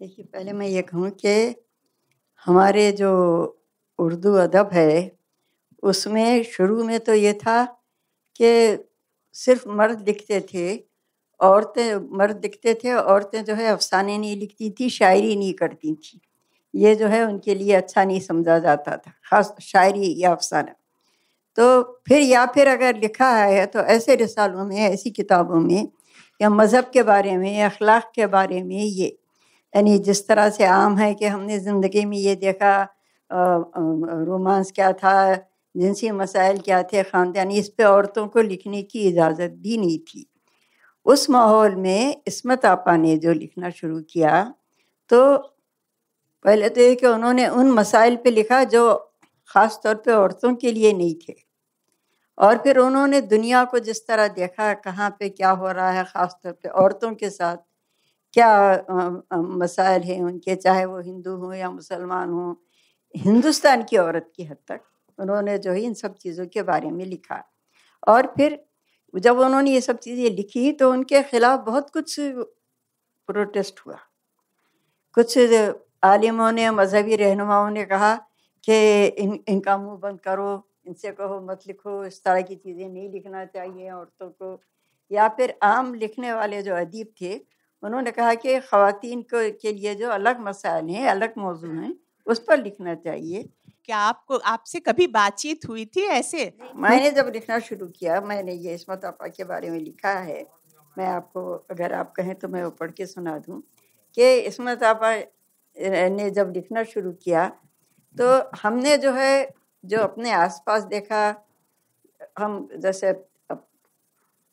देखिए, पहले मैं ये कहूँ कि हमारे जो उर्दू अदब है, उसमें शुरू में तो ये था कि सिर्फ़ मर्द लिखते थे, औरतें, मर्द लिखते थे, औरतें जो है अफसाने नहीं लिखती थी, शायरी नहीं करती थी। ये जो है उनके लिए अच्छा नहीं समझा जाता था, खास शायरी या अफसाना। तो फिर या फिर अगर लिखा है तो ऐसे रिसालों में, ऐसी किताबों में, या मज़हब के बारे में अखलाक के बारे में ये यानी जिस तरह से आम है कि हमने ज़िंदगी में ये देखा रोमांस क्या था, जिनसी मसाइल क्या थे, ख़ानदानी इस पे औरतों को लिखने की इजाज़त भी नहीं थी। उस माहौल में इसमत आपा ने जो लिखना शुरू किया तो पहले तो ये कि उन्होंने उन मसाइल पे लिखा जो ख़ास तौर पे औरतों के लिए नहीं थे। और फिर उन्होंने दुनिया को जिस तरह देखा, कहाँ पे क्या हो रहा है, ख़ास तौर पे औरतों के साथ क्या मसाइल हैं उनके, चाहे वो हिंदू हों या मुसलमान हों। हिंदुस्तान की औरत की हद तक उन्होंने जो है इन सब चीज़ों के बारे में लिखा। और फिर जब उन्होंने ये सब चीज़ें लिखी तो उनके खिलाफ बहुत कुछ प्रोटेस्ट हुआ। कुछ आलिमों ने, मजहबी रहनुमाओं ने कहा कि इन, इनका मुँह बंद करो, इनसे कहो मत लिखो, इस तरह की चीज़ें नहीं लिखना चाहिए औरतों को। या फिर आम लिखने वाले जो अदीब थे उन्होंने कहा कि खातन को के लिए जो अलग मसाइल हैं अलग मौजू हैं उस पर लिखना चाहिए। क्या आपको आपसे कभी बातचीत हुई थी ऐसे? मैंने जब लिखना शुरू किया मैंने ये इसमत आपा के बारे में लिखा है। मैं आपको अगर आप कहें तो मैं वो पढ़ के सुना दूँ कि इसमत आपा ने जब लिखना शुरू किया तो हमने जो है जो अपने आसपास देखा हम जैसे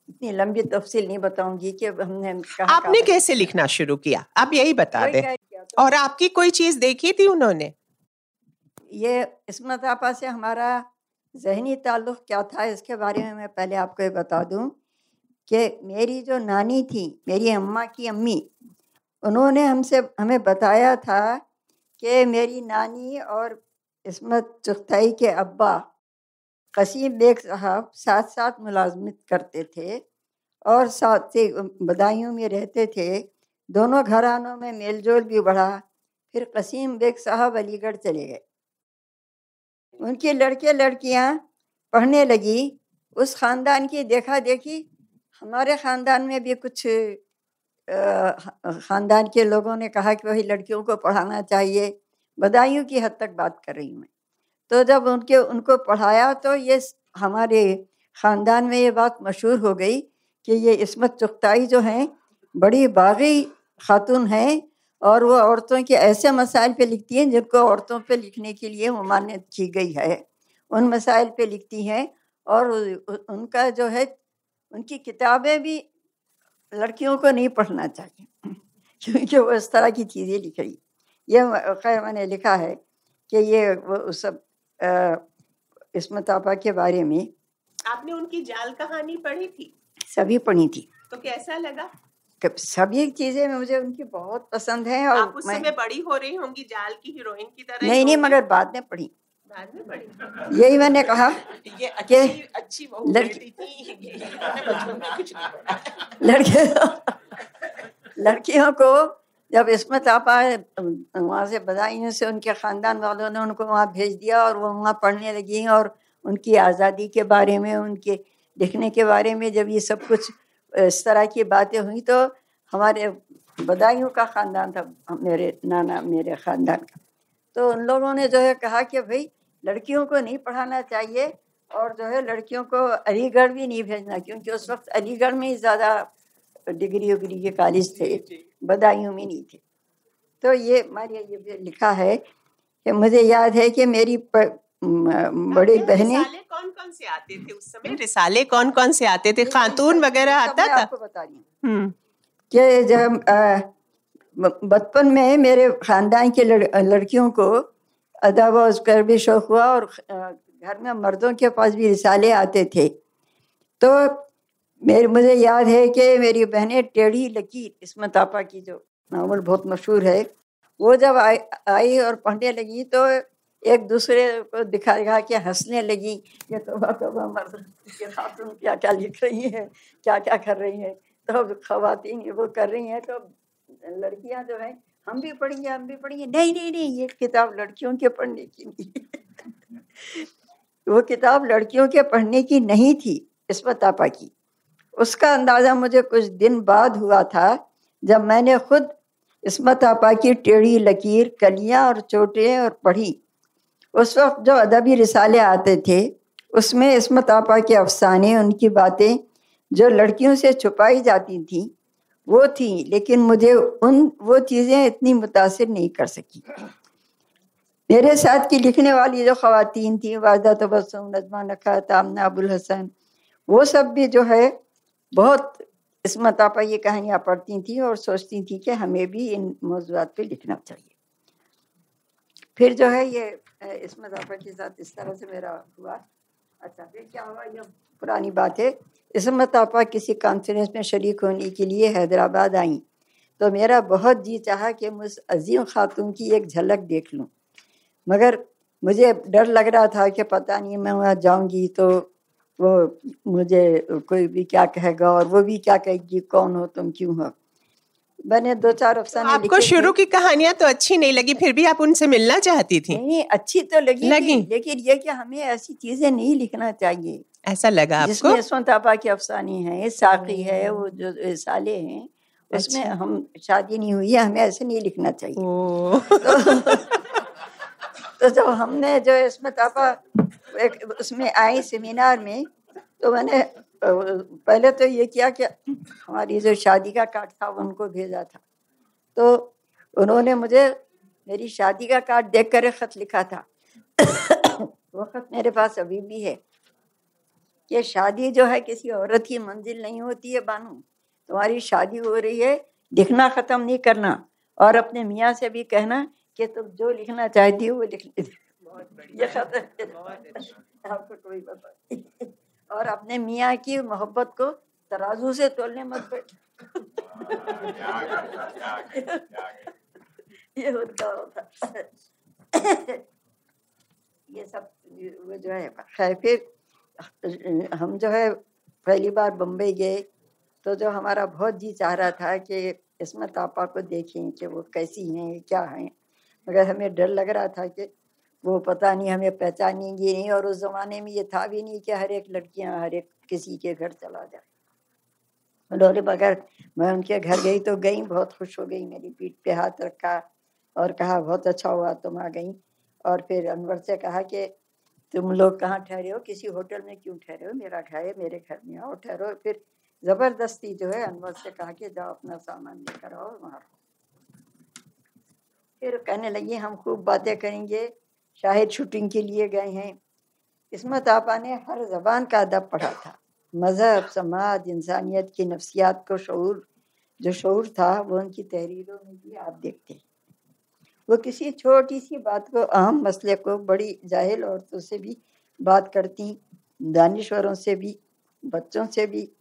इतनी लंबी तफसील नहीं बताऊँगी कि हमने कहा आपने कहा कैसे लिखना शुरू किया? आप यही बता दें। तो? और आपकी कोई चीज़ देखी थी उन्होंने? ये इसमत आपा से हमारा जहनी ताल्लुक़ क्या था इसके बारे में मैं पहले आपको ये बता दूँ कि मेरी जो नानी थी मेरी अम्मा की अम्मी उन्होंने हमसे हमें बताया था कि मेरी नानी और इसमत चुगताई के अब्बा कसीम बेग साहब साथ साथ मुलाजमत करते थे और साथ से बदायूं में रहते थे। दोनों घरानों में मेल जोल भी बढ़ा। फिर कसीम बेग साहब अलीगढ़ चले गए। उनके लड़के लड़कियाँ पढ़ने लगी। उस ख़ानदान की देखा देखी, हमारे ख़ानदान में भी कुछ ख़ानदान के लोगों ने कहा कि वही लड़कियों को पढ़ाना चाहिए। बदायूं की हद तक बात कर रही हूँ मैं। तो जब उनके, उनको पढ़ाया तो ये हमारे ख़ानदान में ये बात मशहूर हो गई कि ये इसमत चुगताई जो हैं, बड़ी बागी खातून हैं और वो औरतों के ऐसे मसाइल पे लिखती हैं जिनको औरतों पे लिखने के लिए ममान्यत की गई है। उन मसाइल पे लिखती हैं और उनका जो है, उनकी किताबें भी लड़कियों को नहीं पढ़ना चाहिए, क्योंकि वो इस तरह की चीज़ें लिख रही। ये खैर मैंने लिखा है कि ये वो सब इसमत आपा के बारे में आपने उनकी जाल कहानी पढ़ी थी? सभी पढ़ी थी। तो कैसा लगा? सभी चीज़ें मुझे उनकी बहुत पसंद है और आप उस समय बड़ी हो रही होंगी जाल की हीरोइन की तरह नहीं नहीं मगर बाद में पढ़ी। बाद में पढ़ी? यही मैंने कहा ये अच्छी अच्छी लड़की लड़के लड़कियों को जब इसमत आपा वहाँ से बधाइयों से उनके ख़ानदान वालों ने उनको वहाँ भेज दिया और वो वहाँ पढ़ने लगी और उनकी आज़ादी के बारे में, उनके लिखने के बारे में जब ये सब कुछ, इस तरह की बातें हुई तो हमारे बधाइयों का ख़ानदान था, मेरे नाना, मेरे ख़ानदान का। तो उन लोगों ने जो है कहा कि भाई, लड़कियों को नहीं पढ़ाना चाहिए और जो है लड़कियों को अलीगढ़ भी नहीं भेजना, क्योंकि उस वक्त अलीगढ़ में ही ज़्यादा डिग्री उग्री के कॉलेज थे बदायूं में नहीं थे। तो ये हमारे ये लिखा है कि मुझे याद है कि मेरी प, बड़ी बहनें कौन कौन से आते थे उस समय? रिसाले कौन कौन से आते थे? खातून वगैरह आता था? आपको बता रही हूँ। हम्म। कि जब बचपन में मेरे खानदान के लड़, लड़कियों को अदब उसकर भी शौक हुआ और घर में मर्दों के पास भी रिसाले आते थे। तो मेरे, मुझे याद है कि मेरी बहनें टेढ़ी लकीर इसमत आपा की जो नावल बहुत मशहूर है, वो जब आई आई और पढ़ने लगी तो एक दूसरे को दिखा दिखा के हंसने लगी ये तो मर्द के खातून क्या क्या लिख रही है, क्या क्या कर रही है? तो खातन वो कर रही हैं तो लड़कियाँ जो हैं, हम भी पढ़ेंगे हम भी पढ़ेंगे नहीं नहीं नहीं, ये किताब लड़कियों के पढ़ने की नहीं वो किताब लड़कियों के पढ़ने की नहीं थी इसमत आपा की। उसका अंदाज़ा मुझे कुछ दिन बाद हुआ था, जब मैंने खुद इसमत आपा की टेढ़ी, लकीर, कलियाँ और चोटें और पढ़ी। उस वक्त जो अदबी रिसाले आते थे, उसमें इसमत आपा के अफसाने, उनकी बातें जो लड़कियों से छुपाई जाती थी, वो थी, लेकिन मुझे उन, वो चीज़ें इतनी मुतासर नहीं कर सकी। मेरे साथ की लिखने वाली जो खातन थी वाजदा तबसम नजमा नखा तामना, अबुल हसन, वो सब भी जो है बहुत इसमत आपा ये कहानियाँ पढ़ती थी और सोचती थी कि हमें भी इन मौजूद पे लिखना चाहिए। फिर जो है ये इसमत आपा के साथ इस तरह से मेरा हुआ। अच्छा फिर क्या हुआ? ये पुरानी बात है। इसमत आपा किसी कॉन्फ्रेंस में शरीक होने के लिए हैदराबाद आई। तो मेरा बहुत जी चाहा कि मुझ अजीम खातून की एक झलक देख लूँ। मगर मुझे डर लग रहा था कि पता नहीं मैं वहाँ जाऊँगी तो वो मुझे कोई भी क्या कहेगा और वो भी क्या कहेगी कौन हो तुम क्यों हो? मैंने दो चार अफसाने तो आपको शुरू की कहानियाँ तो अच्छी नहीं लगी फिर भी आप उनसे मिलना चाहती थी? नहीं अच्छी तो लगी लगी। लेकिन ये कि हमें ऐसी चीज़ें नहीं लिखना चाहिए ऐसा लगा आपको? जिसमें यशवंत आपा की अफसानी है साकी है वो जो साले हैं उसमें अच्छा। हम शादी नहीं हुई है हमें ऐसे नहीं लिखना चाहिए। तो, तो जब हमने जो इसमें तापा एक उसमें आई सेमिनार में तो मैंने पहले तो ये किया कि हमारी जो शादी का कार्ड था उनको भेजा था। तो उन्होंने मुझे मेरी शादी का कार्ड देख कर ख़त लिखा था। वो ख़त मेरे पास अभी भी है। कि शादी जो है, किसी औरत की मंजिल नहीं होती है, बानू। तुम्हारी शादी हो रही है, लिखना ख़त्म नहीं करना। और अपने मियाँ से भी कहना कि तुम जो लिखना चाहती हो, वो लिख आपको कोई बता और अपने मियाँ की मोहब्बत को तराजू से तोलने मत बैठ। ये होता होता ये सब वो जो है, खैर, फिर हम जो है, पहली बार बम्बई गए। तो जो हमारा बहुत जी चाह रहा था कि इसमें तापा को देखें कि वो कैसी हैं, क्या हैं। मगर हमें डर लग रहा था कि वो पता नहीं, हमें पहचानेंगी नहीं और उस जमाने में ये था भी नहीं कि हर एक लड़कियाँ हर एक किसी के घर चला जाए। उन्होंने मगर मैं उनके घर गई तो गई, बहुत खुश हो गई, मेरी पीठ पे हाथ रखा और कहा, बहुत अच्छा हुआ, तुम आ गई। और फिर अनवर से कहा कि, तुम लोग कहाँ ठहरे हो? किसी होटल में क्यों ठहरे हो? मेरा घर है, मेरे घर में आओ, ठहरो। फिर ज़बरदस्ती जो है अनवर से कहा कि, जाओ, अपना सामान लेकर आओ वहाँ फिर कहने लगी, हम खूब बातें करेंगे शाहिद शूटिंग के लिए गए हैं। इसमत आपा ने हर जबान का अदब पढ़ा था। मज़हब, समाज, इंसानियत की नफ्सियात को शूर जो शूर था, वो उनकी तहरीरों में भी आप देखते हैं। वो किसी छोटी सी बात को, अहम मसले को, बड़ी जाहिल औरतों से भी बात करती, दानश्वरों से भी, बच्चों से भी।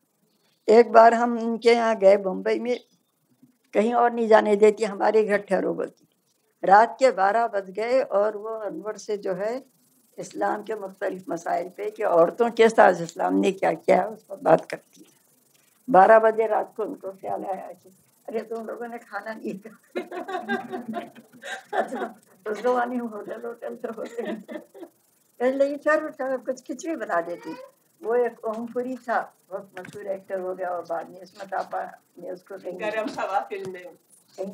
एक बार हम उनके यहाँ गए बम्बई में, कहीं और नहीं जाने देती, हमारे घर ठहरो बोलती। रात के बारह बज गए और वो अनवर से जो है इस्लाम के मुख्तलिफ़ मसाइल पे कि औरतों के साथ इस्लाम ने क्या किया उस पर बात करती है। बारह बजे रात को उनको ख्याल आया कि अरे तुम लोगों ने खाना नहीं खाया उस जमाने में होटल होटल तो होते हैं चलो कुछ खिचड़ी बना देती। वो एक ओमपुरी था बहुत मशहूर एक्टर हो गया और बाद में इसमें तापा ने उसको कहीं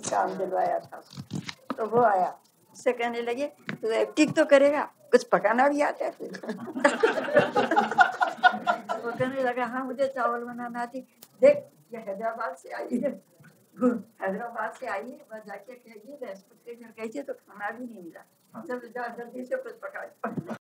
काम दिलवाया था। तो वो आया। उससे कहने लगे तो एक्टिंग तो करेगा कुछ पकाना भी आता है फिर। वो कहने लगा हाँ मुझे चावल बनाना आती देख ये हैदराबाद से आई है। हैदराबाद से आई है वह जाके कहिए रेस्टोरेंट के घर गई थी तो खाना भी नहीं मिला। जब जल्दी से कुछ पका